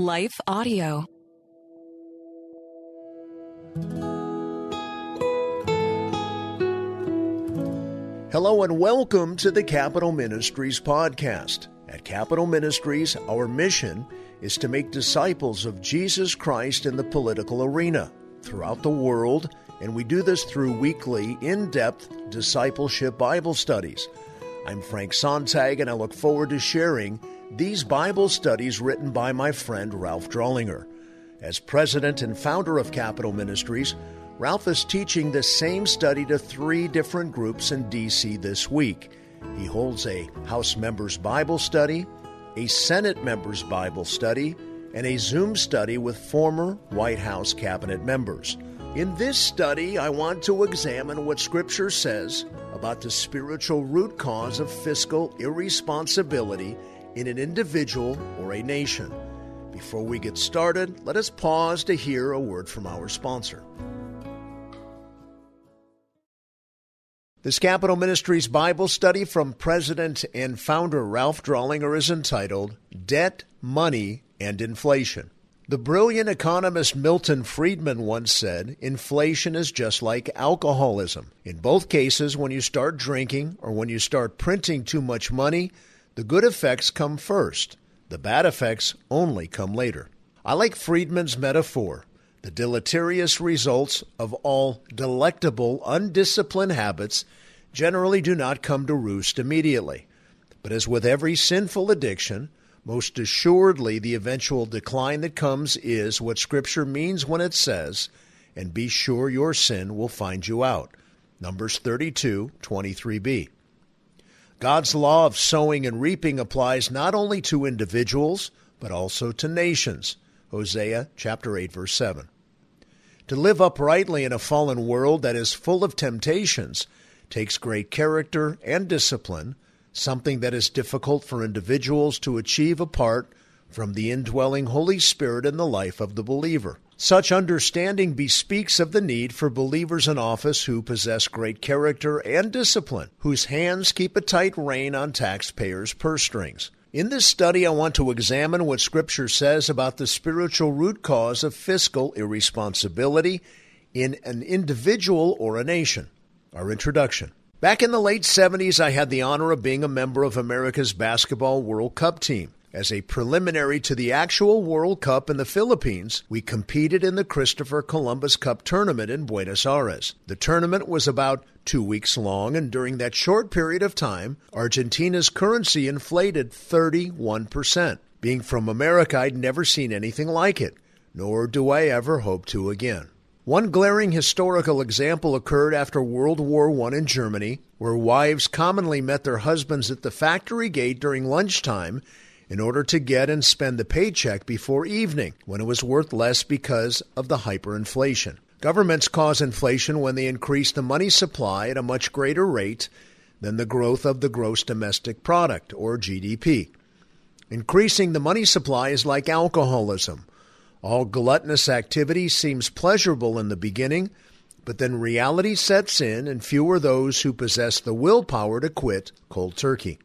Life Audio. Hello and welcome to the Capitol Ministries podcast. At Capitol Ministries, our mission is to make disciples of Jesus Christ in the political arena throughout the world, and we do this through weekly, in depth discipleship Bible studies. I'm Frank Sontag, and I look forward to sharing these Bible studies written by my friend Ralph Drollinger. As president and founder of Capitol Ministries, Ralph is teaching the same study to three different groups in D.C. this week. He holds a House Members Bible Study, a Senate Members Bible Study, and a Zoom study with former White House cabinet members. In this study, I want to examine what Scripture says about the spiritual root cause of fiscal irresponsibility in an individual or a nation. Before we get started, let us pause to hear a word from our sponsor. This Capitol Ministries Bible study from President and founder Ralph Drollinger is entitled Debt, Money, and Inflation. The brilliant economist Milton Friedman once said, Inflation is just like alcoholism. In both cases, when you start drinking or when you start printing too much money, the good effects come first. The bad effects only come later. I like Friedman's metaphor. The deleterious results of all delectable, undisciplined habits generally do not come to roost immediately. But as with every sinful addiction, most assuredly the eventual decline that comes is what Scripture means when it says, and be sure your sin will find you out. Numbers 32, 23b. God's law of sowing and reaping applies not only to individuals, but also to nations. Hosea chapter 8 verse 7. To live uprightly in a fallen world that is full of temptations takes great character and discipline, something that is difficult for individuals to achieve apart from the indwelling Holy Spirit in the life of the believer. Such understanding bespeaks of the need for believers in office who possess great character and discipline, whose hands keep a tight rein on taxpayers' purse strings. In this study, I want to examine what Scripture says about the spiritual root cause of fiscal irresponsibility in an individual or a nation. Our introduction. Back in the late 70s, I had the honor of being a member of America's Basketball World Cup team. As a preliminary to the actual World Cup in the Philippines, we competed in the Christopher Columbus Cup tournament in Buenos Aires. The tournament was about two weeks long, and during that short period of time, Argentina's currency inflated 31%. Being from America, I'd never seen anything like it, nor do I ever hope to again. One glaring historical example occurred after World War I in Germany, where wives commonly met their husbands at the factory gate during lunchtime in order to get and spend the paycheck before evening, when it was worth less because of the hyperinflation. Governments cause inflation when they increase the money supply at a much greater rate than the growth of the gross domestic product, or GDP. Increasing the money supply is like alcoholism. All gluttonous activity seems pleasurable in the beginning, but then reality sets in, and few are those who possess the willpower to quit cold turkey.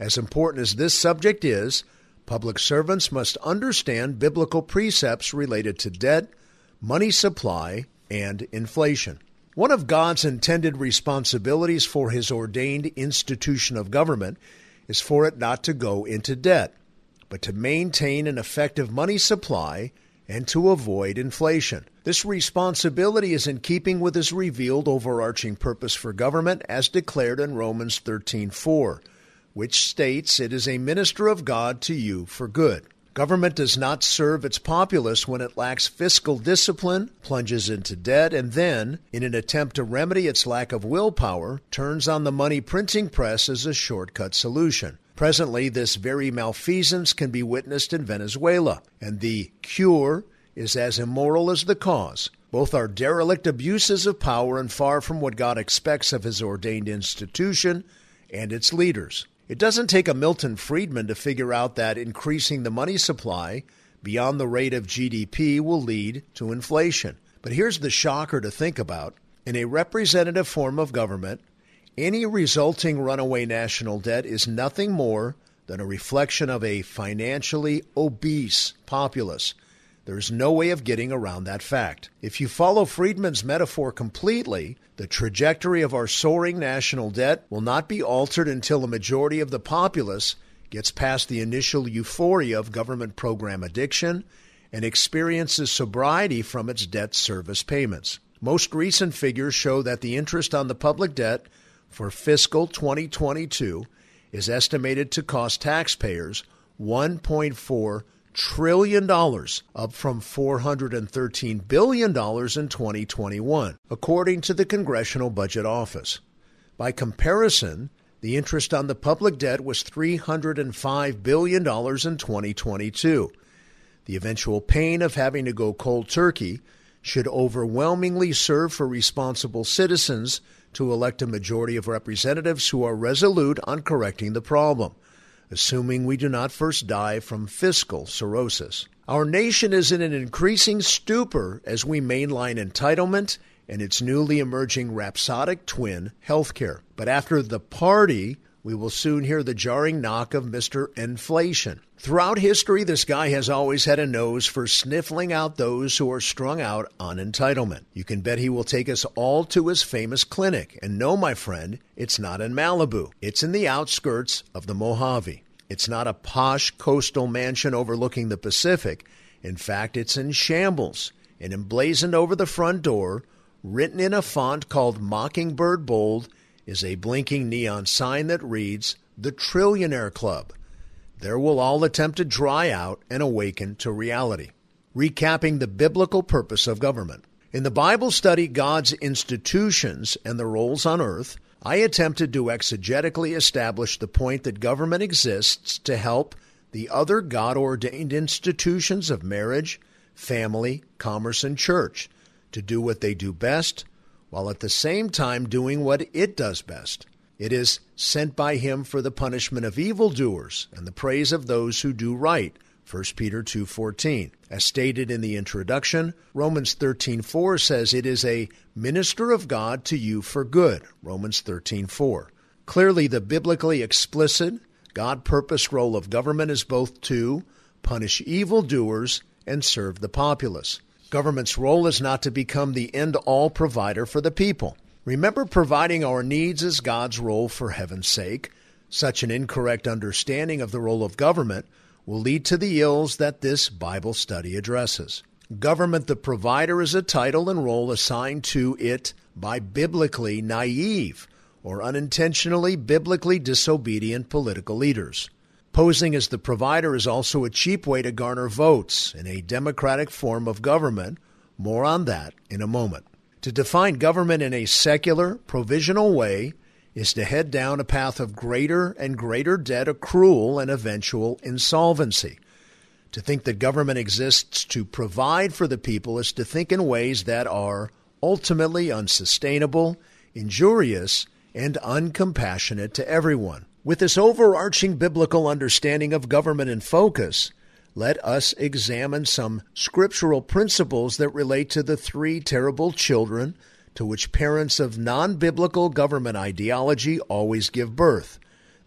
As important as this subject is, public servants must understand biblical precepts related to debt, money supply, and inflation. One of God's intended responsibilities for his ordained institution of government is for it not to go into debt, but to maintain an effective money supply and to avoid inflation. This responsibility is in keeping with his revealed overarching purpose for government as declared in Romans 13:4, which states it is a minister of God to you for good. Government does not serve its populace when it lacks fiscal discipline, plunges into debt, and then, in an attempt to remedy its lack of willpower, turns on the money printing press as a shortcut solution. Presently, this very malfeasance can be witnessed in Venezuela, and the cure is as immoral as the cause. Both are derelict abuses of power and far from what God expects of His ordained institution and its leaders. It doesn't take a Milton Friedman to figure out that increasing the money supply beyond the rate of GDP will lead to inflation. But here's the shocker to think about. In a representative form of government, any resulting runaway national debt is nothing more than a reflection of a financially obese populace. There is no way of getting around that fact. If you follow Friedman's metaphor completely, the trajectory of our soaring national debt will not be altered until a majority of the populace gets past the initial euphoria of government program addiction and experiences sobriety from its debt service payments. Most recent figures show that the interest on the public debt for fiscal 2022 is estimated to cost taxpayers $1.4 trillion, dollars, up from $413 billion in 2021, according to the Congressional Budget Office. By comparison, the interest on the public debt was $305 billion in 2022. The eventual pain of having to go cold turkey should overwhelmingly serve for responsible citizens to elect a majority of representatives who are resolute on correcting the problem, assuming we do not first die from fiscal cirrhosis. Our nation is in an increasing stupor as we mainline entitlement and its newly emerging rhapsodic twin, healthcare. But after the party, we will soon hear the jarring knock of Mr. Inflation. Throughout history, this guy has always had a nose for sniffling out those who are strung out on entitlement. You can bet he will take us all to his famous clinic. And no, my friend, it's not in Malibu, it's in the outskirts of the Mojave. It's not a posh coastal mansion overlooking the Pacific. In fact, it's in shambles and emblazoned over the front door, written in a font called Mockingbird Bold, is a blinking neon sign that reads The Trillionaire Club there will all attempt to dry out and awaken to reality. Recapping the biblical purpose of government. In the Bible study God's institutions and the roles on earth, I attempted to exegetically establish the point that government exists to help the other God ordained institutions of marriage, family, commerce, and church to do what they do best, while at the same time doing what it does best it is sent by him for the punishment of evildoers and the praise of those who do right. 1 Peter 2:14. As stated in the introduction, Romans 13:4 says it is a minister of God to you for good. Romans 13:4. Clearly the biblically explicit God purpose role of government is both to punish evildoers and serve the populace. Government's role is not to become the end-all provider for the people. Remember, providing our needs is God's role for heaven's sake. Such an incorrect understanding of the role of government will lead to the ills that this Bible study addresses. Government the provider is a title and role assigned to it by biblically naive or unintentionally biblically disobedient political leaders. Posing as the provider is also a cheap way to garner votes in a democratic form of government. More on that in a moment. To define government in a secular, provisional way is to head down a path of greater and greater debt accrual and eventual insolvency. To think that government exists to provide for the people is to think in ways that are ultimately unsustainable, injurious, and uncompassionate to everyone. With this overarching biblical understanding of government in focus, let us examine some scriptural principles that relate to the three terrible children to which parents of non biblical government ideology always give birth.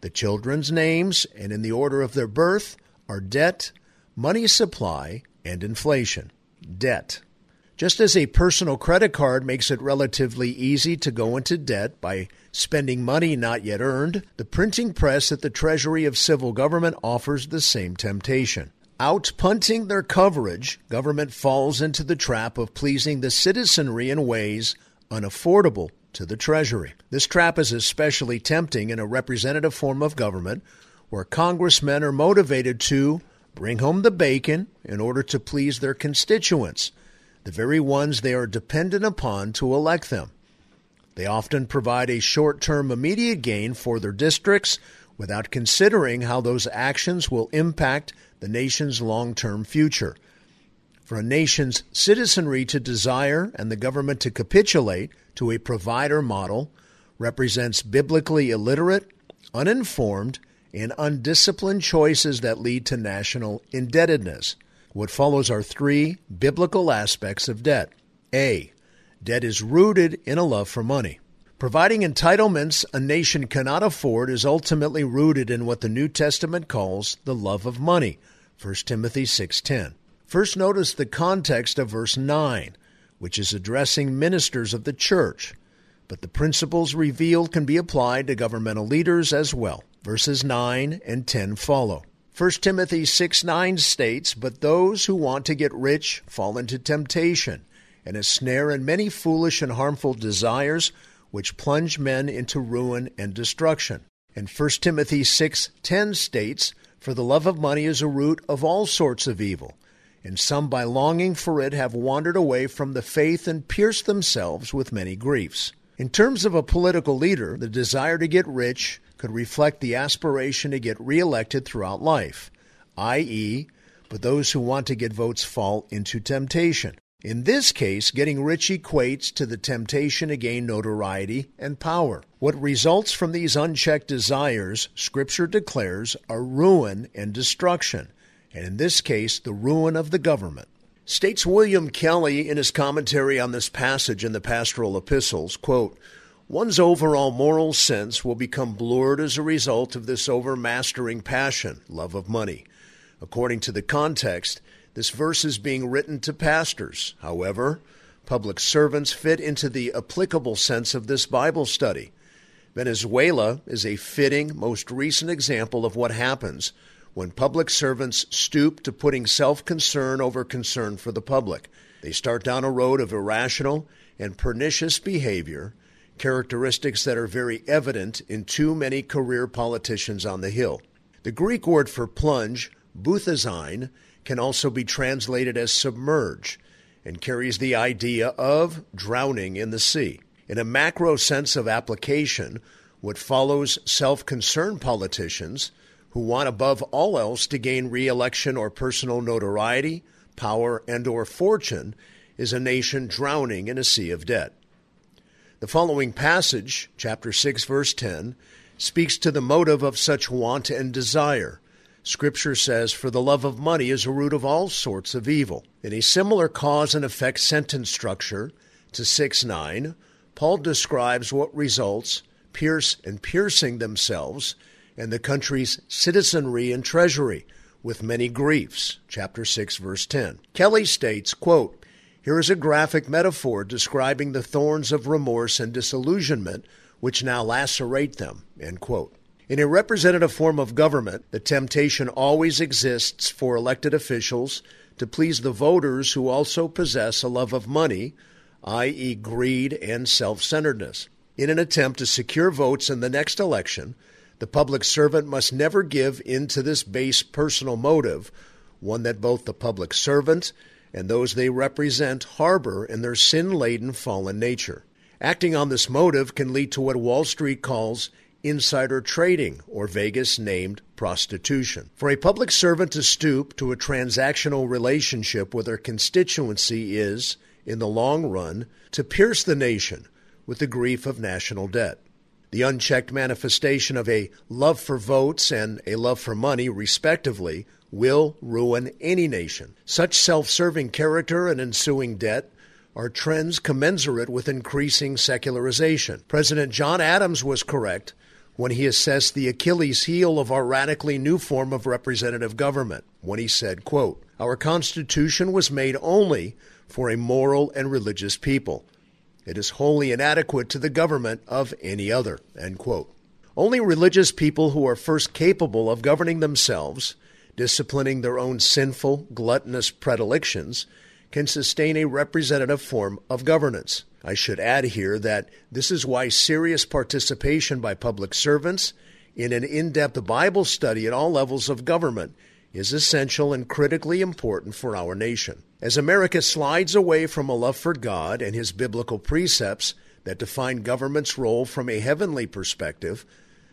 The children's names, and in the order of their birth, are debt, money supply, and inflation. Debt. Just as a personal credit card makes it relatively easy to go into debt by spending money not yet earned, the printing press at the Treasury of Civil Government offers the same temptation. Outpunting their coverage, government falls into the trap of pleasing the citizenry in ways unaffordable to the Treasury. This trap is especially tempting in a representative form of government where congressmen are motivated to bring home the bacon in order to please their constituents, the very ones they are dependent upon to elect them. They often provide a short term immediate gain for their districts without considering how those actions will impact the nation's long term future. For a nation's citizenry to desire and the government to capitulate to a provider model represents biblically illiterate, uninformed, and undisciplined choices that lead to national indebtedness. What follows are three biblical aspects of debt. A. Debt is rooted in a love for money. Providing entitlements a nation cannot afford is ultimately rooted in what the New Testament calls the love of money. 1 Timothy 6:10. First notice the context of verse 9, which is addressing ministers of the church, but the principles revealed can be applied to governmental leaders as well. Verses 9 and 10 follow. 1 Timothy 6 9 states, But those who want to get rich fall into temptation and a snare and many foolish and harmful desires which plunge men into ruin and destruction. And 1 Timothy 6:10 states, "For the love of money is a root of all sorts of evil, and some by longing for it have wandered away from the faith and pierced themselves with many griefs." In terms of a political leader, the desire to get rich could reflect the aspiration to get reelected throughout life, i.e., but those who want to get votes fall into temptation. In this case, getting rich equates to the temptation to gain notoriety and power. What results from these unchecked desires, Scripture declares, are ruin and destruction, and in this case, the ruin of the government. States William Kelly in his commentary on this passage in the pastoral epistles, quote, One's overall moral sense will become blurred as a result of this overmastering passion, love of money. According to the context, this verse is being written to pastors. However, public servants fit into the applicable sense of this Bible study. Venezuela is a fitting, most recent example of what happens when public servants stoop to putting self concern over concern for the public. They start down a road of irrational and pernicious behavior, characteristics that are very evident in too many career politicians on the Hill. The Greek word for plunge, bouthazine, can also be translated as submerge and carries the idea of drowning in the sea. In a macro sense of application, what follows self concerned politicians who want above all else to gain re election or personal notoriety, power, and or fortune is a nation drowning in a sea of debt. The following passage, chapter 6, verse 10, speaks to the motive of such want and desire Scripture says, For the love of money is a root of all sorts of evil. In a similar cause and effect sentence structure to 6 9, Paul describes what results, pierce and piercing themselves, and the country's citizenry and treasury, with many griefs. Chapter 6, verse 10. Kelly states, quote, Here is a graphic metaphor describing the thorns of remorse and disillusionment which now lacerate them. End quote. In a representative form of government, the temptation always exists for elected officials to please the voters who also possess a love of money, i.e., greed and self centeredness. In an attempt to secure votes in the next election, the public servant must never give in to this base personal motive, one that both the public servant and those they represent harbor in their sin laden fallen nature. Acting on this motive can lead to what Wall Street calls insider trading, or Vegas named prostitution. For a public servant to stoop to a transactional relationship with her constituency is, in the long run, to pierce the nation with the grief of national debt. The unchecked manifestation of a love for votes and a love for money, respectively, will ruin any nation. Such self serving character and ensuing debt are trends commensurate with increasing secularization. President John Adams was correct when he assessed the Achilles heel of our radically new form of representative government when he said, quote, Our Constitution was made only for a moral and religious people. It is wholly inadequate to the government of any other. End quote. Only religious people who are first capable of governing themselves, disciplining their own sinful, gluttonous predilections, can sustain a representative form of governance. I should add here that this is why serious participation by public servants in an in depth Bible study at all levels of government is essential and critically important for our nation. As America slides away from a love for God and His biblical precepts that define government's role from a heavenly perspective,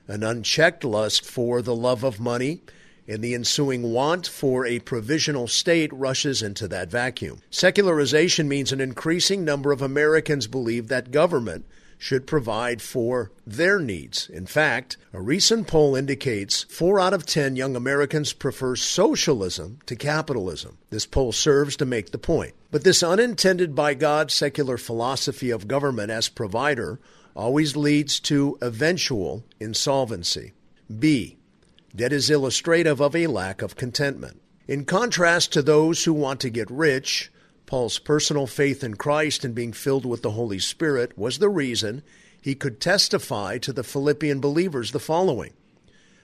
an unchecked lust for the love of money and the ensuing want for a provisional state rushes into that vacuum. Secularization means an increasing number of Americans believe that government should provide for their needs. In fact, a recent poll indicates 4 out of 10 young Americans prefer socialism to capitalism. This poll serves to make the point. But this unintended by God secular philosophy of government as provider always leads to eventual insolvency. B. Debt is illustrative of a lack of contentment. In contrast to those who want to get rich, Paul's personal faith in Christ and being filled with the Holy Spirit was the reason he could testify to the Philippian believers the following.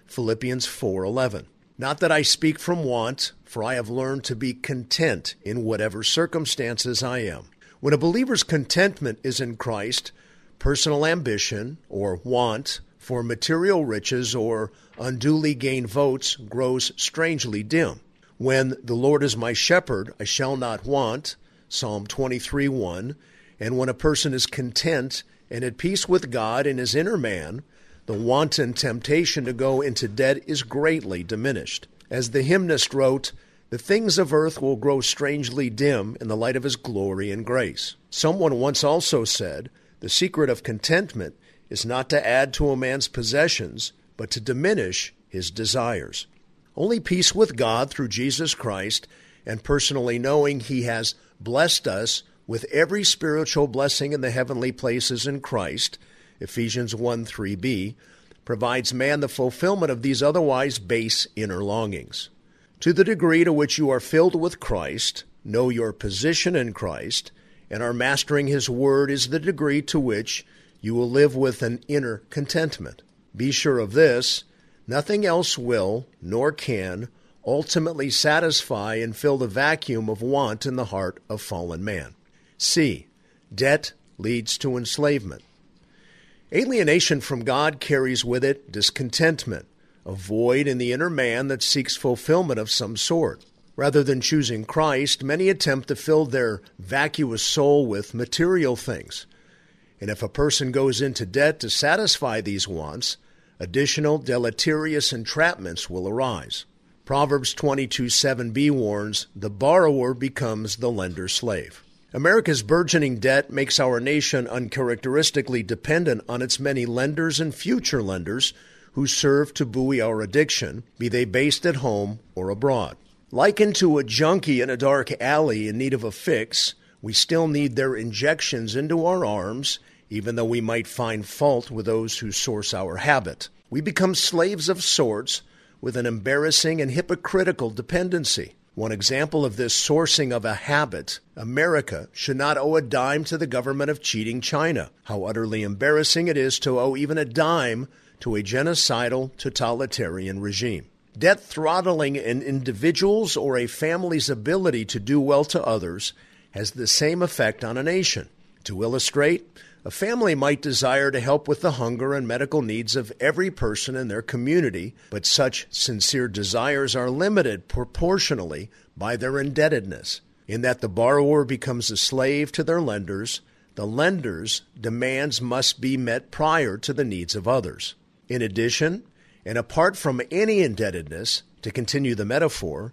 Philippians 4:11 Not that I speak from want, for I have learned to be content in whatever circumstances I am. When a believer's contentment is in Christ, personal ambition or want for material riches or unduly gained votes grows strangely dim. When the Lord is my shepherd, I shall not want, Psalm 23 1. And when a person is content and at peace with God in his inner man, the wanton temptation to go into debt is greatly diminished. As the hymnist wrote, the things of earth will grow strangely dim in the light of his glory and grace. Someone once also said, The secret of contentment is not to add to a man's possessions, but to diminish his desires. Only peace with God through Jesus Christ and personally knowing he has blessed us with every spiritual blessing in the heavenly places in Christ, Ephesians 1 3b, provides man the fulfillment of these otherwise base inner longings. To the degree to which you are filled with Christ, know your position in Christ, and are mastering His Word is the degree to which you will live with an inner contentment. Be sure of this nothing else will, nor can, ultimately satisfy and fill the vacuum of want in the heart of fallen man. C. Debt leads to enslavement. Alienation from God carries with it discontentment, a void in the inner man that seeks fulfillment of some sort. Rather than choosing Christ, many attempt to fill their vacuous soul with material things. And if a person goes into debt to satisfy these wants, additional deleterious entrapments will arise. Proverbs 22 7b warns, The borrower becomes the lender's slave. America's burgeoning debt makes our nation uncharacteristically dependent on its many lenders and future lenders who serve to buoy our addiction, be they based at home or abroad. Likened to a junkie in a dark alley in need of a fix, we still need their injections into our arms, even though we might find fault with those who source our habit. We become slaves of sorts with an embarrassing and hypocritical dependency. One example of this sourcing of a habit America should not owe a dime to the government of cheating China. How utterly embarrassing it is to owe even a dime to a genocidal totalitarian regime. Debt throttling an individual's or a family's ability to do well to others has the same effect on a nation. To illustrate, a family might desire to help with the hunger and medical needs of every person in their community, but such sincere desires are limited proportionally by their indebtedness, in that the borrower becomes a slave to their lenders. The lender's demands must be met prior to the needs of others. In addition, and apart from any indebtedness, to continue the metaphor,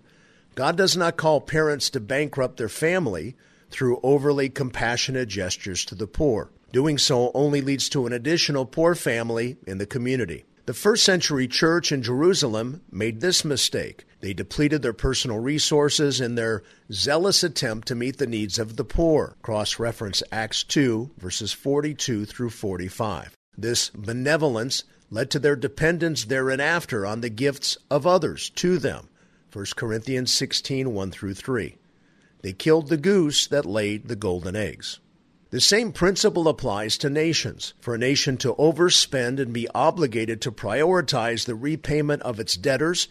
God does not call parents to bankrupt their family through overly compassionate gestures to the poor. Doing so only leads to an additional poor family in the community. The first century church in Jerusalem made this mistake. They depleted their personal resources in their zealous attempt to meet the needs of the poor. Cross reference Acts 2, verses 42 through 45. This benevolence led to their dependence thereafter on the gifts of others to them. 1 Corinthians 16 1 through 3. They killed the goose that laid the golden eggs. The same principle applies to nations. For a nation to overspend and be obligated to prioritize the repayment of its debtors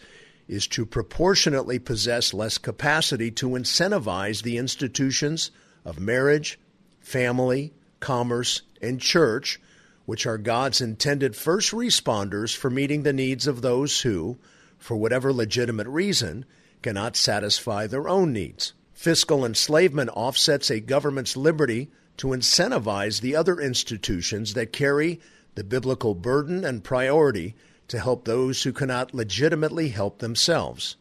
is to proportionately possess less capacity to incentivize the institutions of marriage, family, commerce, and church which are God's intended first responders for meeting the needs of those who, for whatever legitimate reason, cannot satisfy their own needs. Fiscal enslavement offsets a government's liberty to incentivize the other institutions that carry the biblical burden and priority to help those who cannot legitimately help themselves.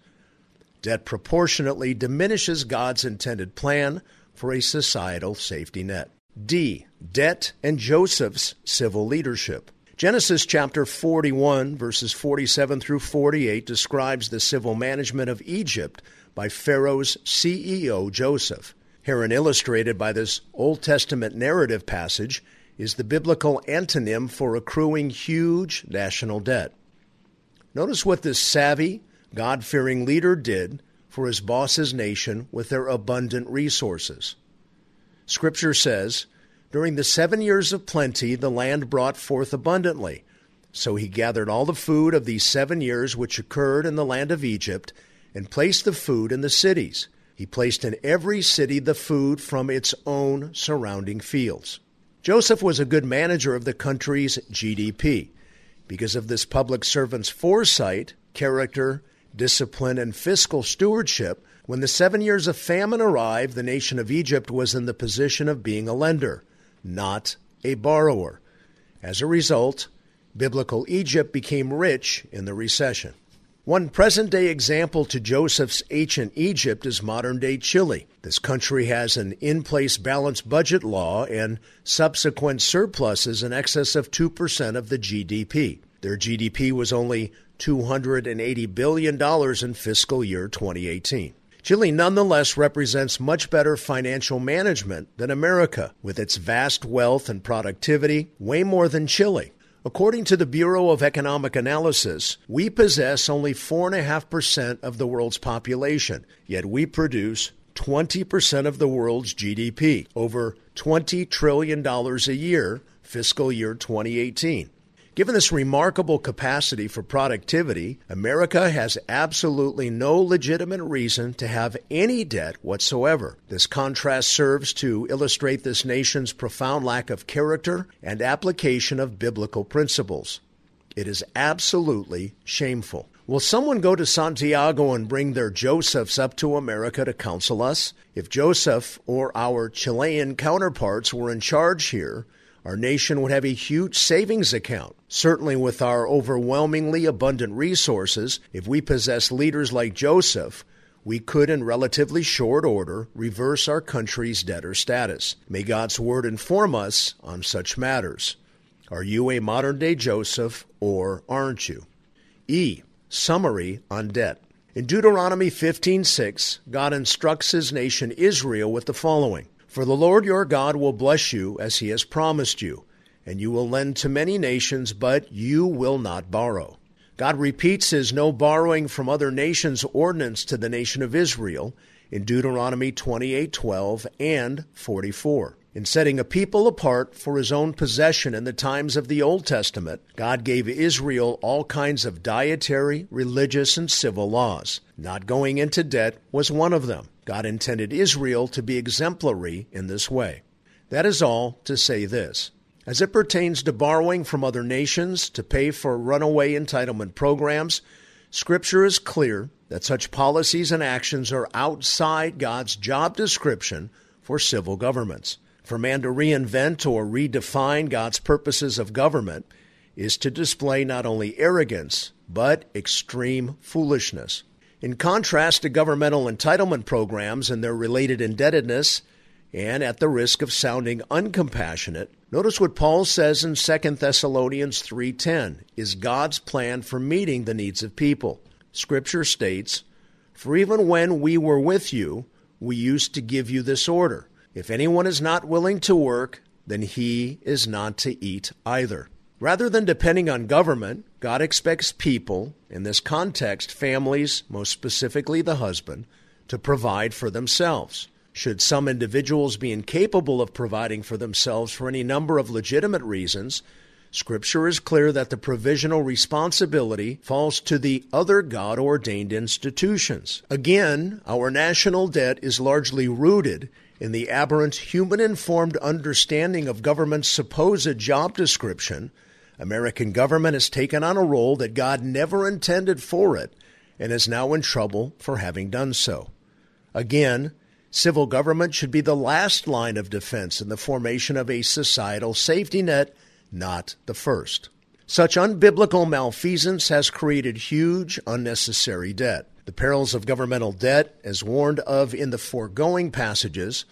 Debt proportionately diminishes God's intended plan for a societal safety net. D. Debt and Joseph's civil leadership. Genesis chapter 41, verses 47 through 48, describes the civil management of Egypt by Pharaoh's CEO Joseph. Herein illustrated by this Old Testament narrative passage is the biblical antonym for accruing huge national debt. Notice what this savvy, God fearing leader did for his boss's nation with their abundant resources. Scripture says, During the seven years of plenty, the land brought forth abundantly. So he gathered all the food of these seven years which occurred in the land of Egypt, and placed the food in the cities. He placed in every city the food from its own surrounding fields. Joseph was a good manager of the country's GDP. Because of this public servant's foresight, character, discipline, and fiscal stewardship, when the seven years of famine arrived, the nation of Egypt was in the position of being a lender, not a borrower. As a result, biblical Egypt became rich in the recession. One present day example to Joseph's ancient Egypt is modern day Chile. This country has an in place balanced budget law and subsequent surpluses in excess of 2% of the GDP. Their GDP was only $280 billion in fiscal year 2018. Chile nonetheless represents much better financial management than America, with its vast wealth and productivity, way more than Chile. According to the Bureau of Economic Analysis, we possess only 4.5% of the world's population, yet we produce 20% of the world's GDP, over $20 trillion a year, fiscal year 2018. Given this remarkable capacity for productivity, America has absolutely no legitimate reason to have any debt whatsoever. This contrast serves to illustrate this nation's profound lack of character and application of biblical principles. It is absolutely shameful. Will someone go to Santiago and bring their Josephs up to America to counsel us? If Joseph or our Chilean counterparts were in charge here, our nation would have a huge savings account. Certainly, with our overwhelmingly abundant resources, if we possess leaders like Joseph, we could, in relatively short order, reverse our country's debtor status. May God's Word inform us on such matters. Are you a modern day Joseph or aren't you? E. Summary on debt. In Deuteronomy 15:6, God instructs his nation Israel with the following: for the Lord your God will bless you as he has promised you, and you will lend to many nations, but you will not borrow. God repeats his no borrowing from other nations ordinance to the nation of Israel in Deuteronomy 28:12 and 44. In setting a people apart for his own possession in the times of the Old Testament, God gave Israel all kinds of dietary, religious, and civil laws. Not going into debt was one of them. God intended Israel to be exemplary in this way. That is all to say this. As it pertains to borrowing from other nations to pay for runaway entitlement programs, Scripture is clear that such policies and actions are outside God's job description for civil governments. For man to reinvent or redefine God's purposes of government is to display not only arrogance, but extreme foolishness. In contrast to governmental entitlement programs and their related indebtedness, and at the risk of sounding uncompassionate, notice what Paul says in 2 Thessalonians 3:10 is God's plan for meeting the needs of people. Scripture states, "For even when we were with you, we used to give you this order: if anyone is not willing to work, then he is not to eat either." Rather than depending on government, God expects people, in this context, families, most specifically the husband, to provide for themselves. Should some individuals be incapable of providing for themselves for any number of legitimate reasons, Scripture is clear that the provisional responsibility falls to the other God ordained institutions. Again, our national debt is largely rooted in the aberrant human informed understanding of government's supposed job description American government has taken on a role that God never intended for it and is now in trouble for having done so. Again, civil government should be the last line of defense in the formation of a societal safety net, not the first. Such unbiblical malfeasance has created huge, unnecessary debt. The perils of governmental debt, as warned of in the foregoing passages,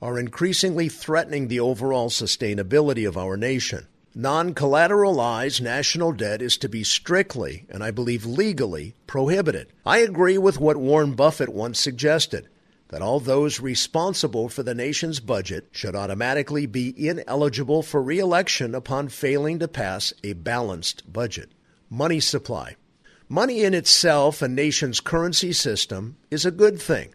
are increasingly threatening the overall sustainability of our nation. Non collateralized national debt is to be strictly, and I believe legally, prohibited. I agree with what Warren Buffett once suggested. that all those responsible for the nation's budget should automatically be ineligible for reelection upon failing to pass a balanced budget. Money supply. Money in itself, a nation's currency system, is a good thing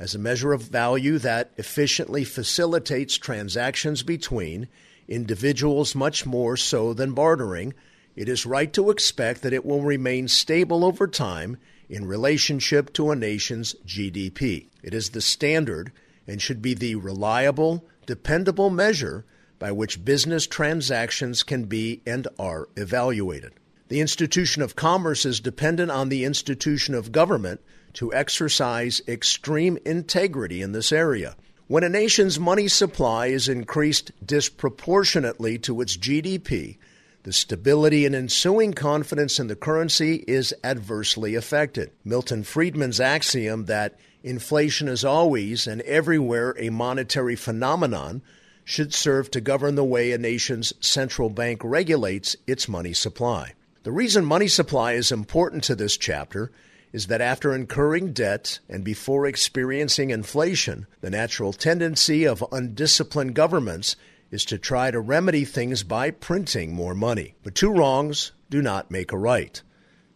as a measure of value that efficiently facilitates transactions between individuals much more so than bartering, it is right to expect that it will remain stable over time in relationship to a nation's GDP. It is the standard and should be the reliable, dependable measure by which business transactions can be and are evaluated. The institution of commerce is dependent on the institution of government to exercise extreme integrity in this area. When a nation's money supply is increased disproportionately to its GDP, the stability and ensuing confidence in the currency is adversely affected. Milton Friedman's axiom that inflation is always and everywhere a monetary phenomenon should serve to govern the way a nation's central bank regulates its money supply. The reason money supply is important to this chapter is that after incurring debt and before experiencing inflation, the natural tendency of undisciplined governments is to try to remedy things by printing more money. But two wrongs do not make a right.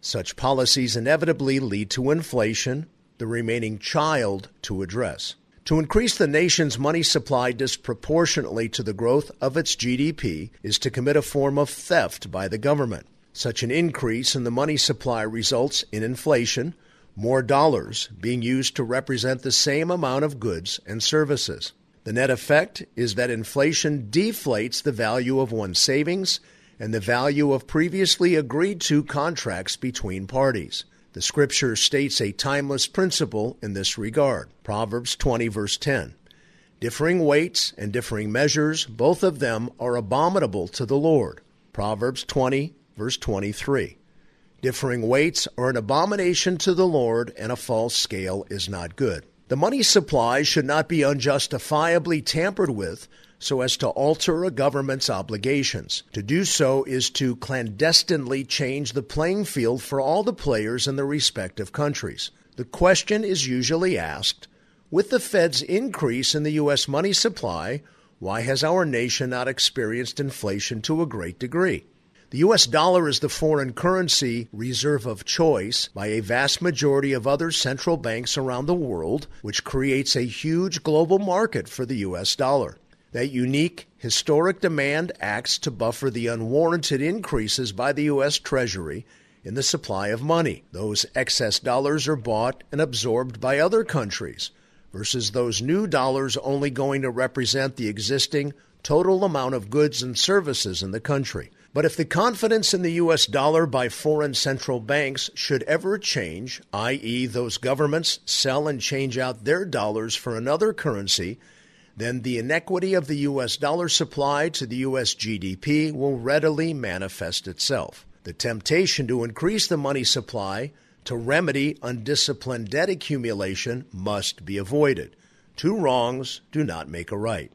Such policies inevitably lead to inflation, the remaining child to address. To increase the nation's money supply disproportionately to the growth of its GDP is to commit a form of theft by the government. Such an increase in the money supply results in inflation, more dollars being used to represent the same amount of goods and services. The net effect is that inflation deflates the value of one's savings and the value of previously agreed to contracts between parties. The scripture states a timeless principle in this regard. Proverbs 20, verse 10. Differing weights and differing measures, both of them are abominable to the Lord. Proverbs 20, verse 23. Differing weights are an abomination to the Lord, and a false scale is not good. The money supply should not be unjustifiably tampered with so as to alter a government's obligations. To do so is to clandestinely change the playing field for all the players in the respective countries. The question is usually asked with the Fed's increase in the U.S. money supply, why has our nation not experienced inflation to a great degree? The U.S. dollar is the foreign currency reserve of choice by a vast majority of other central banks around the world, which creates a huge global market for the U.S. dollar. That unique historic demand acts to buffer the unwarranted increases by the U.S. Treasury in the supply of money. Those excess dollars are bought and absorbed by other countries versus those new dollars only going to represent the existing total amount of goods and services in the country. But if the confidence in the U.S. dollar by foreign central banks should ever change, i.e., those governments sell and change out their dollars for another currency, then the inequity of the U.S. dollar supply to the U.S. GDP will readily manifest itself. The temptation to increase the money supply to remedy undisciplined debt accumulation must be avoided. Two wrongs do not make a right.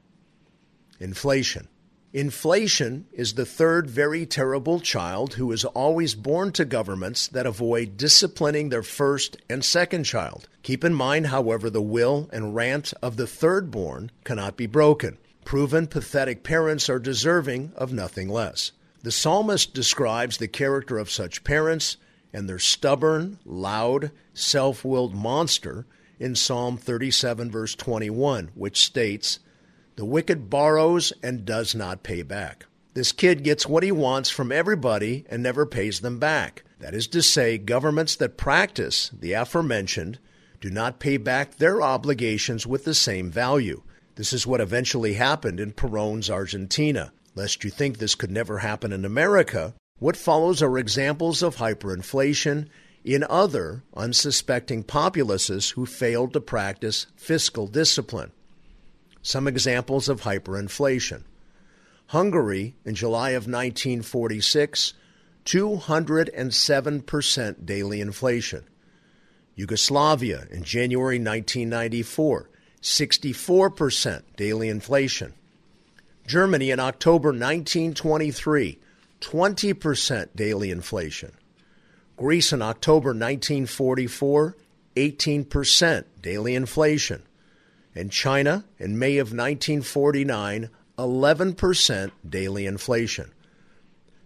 Inflation. Inflation is the third very terrible child who is always born to governments that avoid disciplining their first and second child. Keep in mind, however, the will and rant of the third born cannot be broken. Proven pathetic parents are deserving of nothing less. The psalmist describes the character of such parents and their stubborn, loud, self willed monster in Psalm 37, verse 21, which states, the wicked borrows and does not pay back. This kid gets what he wants from everybody and never pays them back. That is to say, governments that practice the aforementioned do not pay back their obligations with the same value. This is what eventually happened in Perón's Argentina. Lest you think this could never happen in America, what follows are examples of hyperinflation in other unsuspecting populaces who failed to practice fiscal discipline. Some examples of hyperinflation. Hungary in July of 1946, 207% daily inflation. Yugoslavia in January 1994, 64% daily inflation. Germany in October 1923, 20% daily inflation. Greece in October 1944, 18% daily inflation. And China in May of 1949, 11% daily inflation.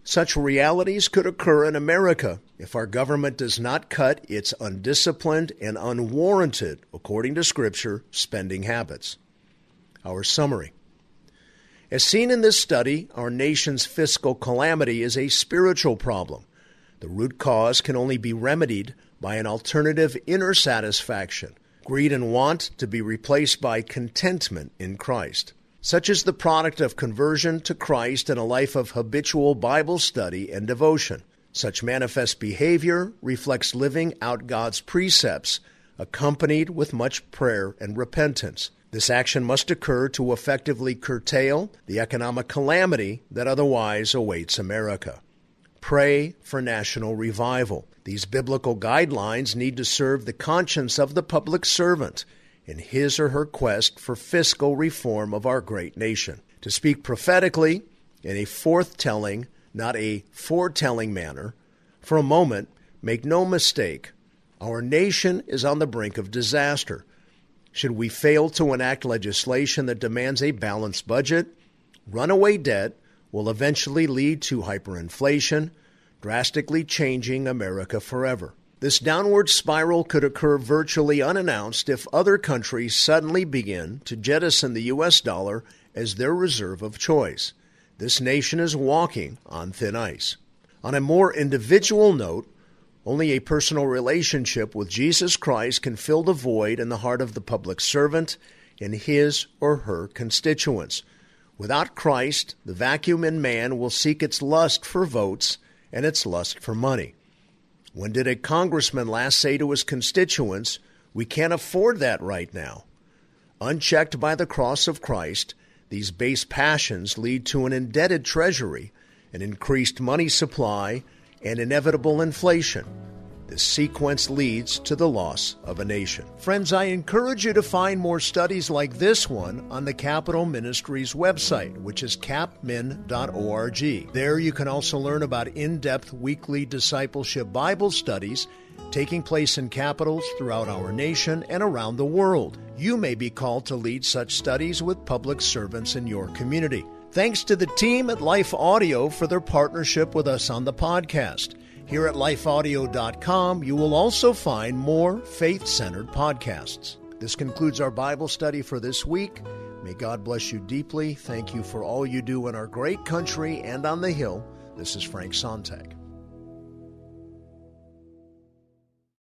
Such realities could occur in America if our government does not cut its undisciplined and unwarranted, according to Scripture, spending habits. Our summary. As seen in this study, our nation's fiscal calamity is a spiritual problem. The root cause can only be remedied by an alternative inner satisfaction, greed and want to be replaced by contentment in Christ. Such is the product of conversion to Christ and a life of habitual Bible study and devotion. Such manifest behavior reflects living out God's precepts, accompanied with much prayer and repentance. This action must occur to effectively curtail the economic calamity that otherwise awaits America. Pray for national revival. These biblical guidelines need to serve the conscience of the public servant in his or her quest for fiscal reform of our great nation. To speak prophetically in a forthtelling, not a foretelling manner, for a moment, make no mistake, our nation is on the brink of disaster. Should we fail to enact legislation that demands a balanced budget, runaway debt will eventually lead to hyperinflation, drastically changing America forever. This downward spiral could occur virtually unannounced if other countries suddenly begin to jettison the U.S. dollar as their reserve of choice. This nation is walking on thin ice. On a more individual note, only a personal relationship with Jesus Christ can fill the void in the heart of the public servant and his or her constituents. Without Christ, the vacuum in man will seek its lust for votes and its lust for money. When did a congressman last say to his constituents, We can't afford that right now? Unchecked by the cross of Christ, these base passions lead to an indebted treasury, an increased money supply, and inevitable inflation. This sequence leads to the loss of a nation. Friends, I encourage you to find more studies like this one on the Capitol Ministries website, which is capmin.org. There you can also learn about in depth weekly discipleship Bible studies taking place in capitals throughout our nation and around the world. You may be called to lead such studies with public servants in your community. Thanks to the team at Life Audio for their partnership with us on the podcast. Here at lifeaudio.com, you will also find more faith centered podcasts. This concludes our Bible study for this week. May God bless you deeply. Thank you for all you do in our great country and on the Hill. This is Frank Sontag.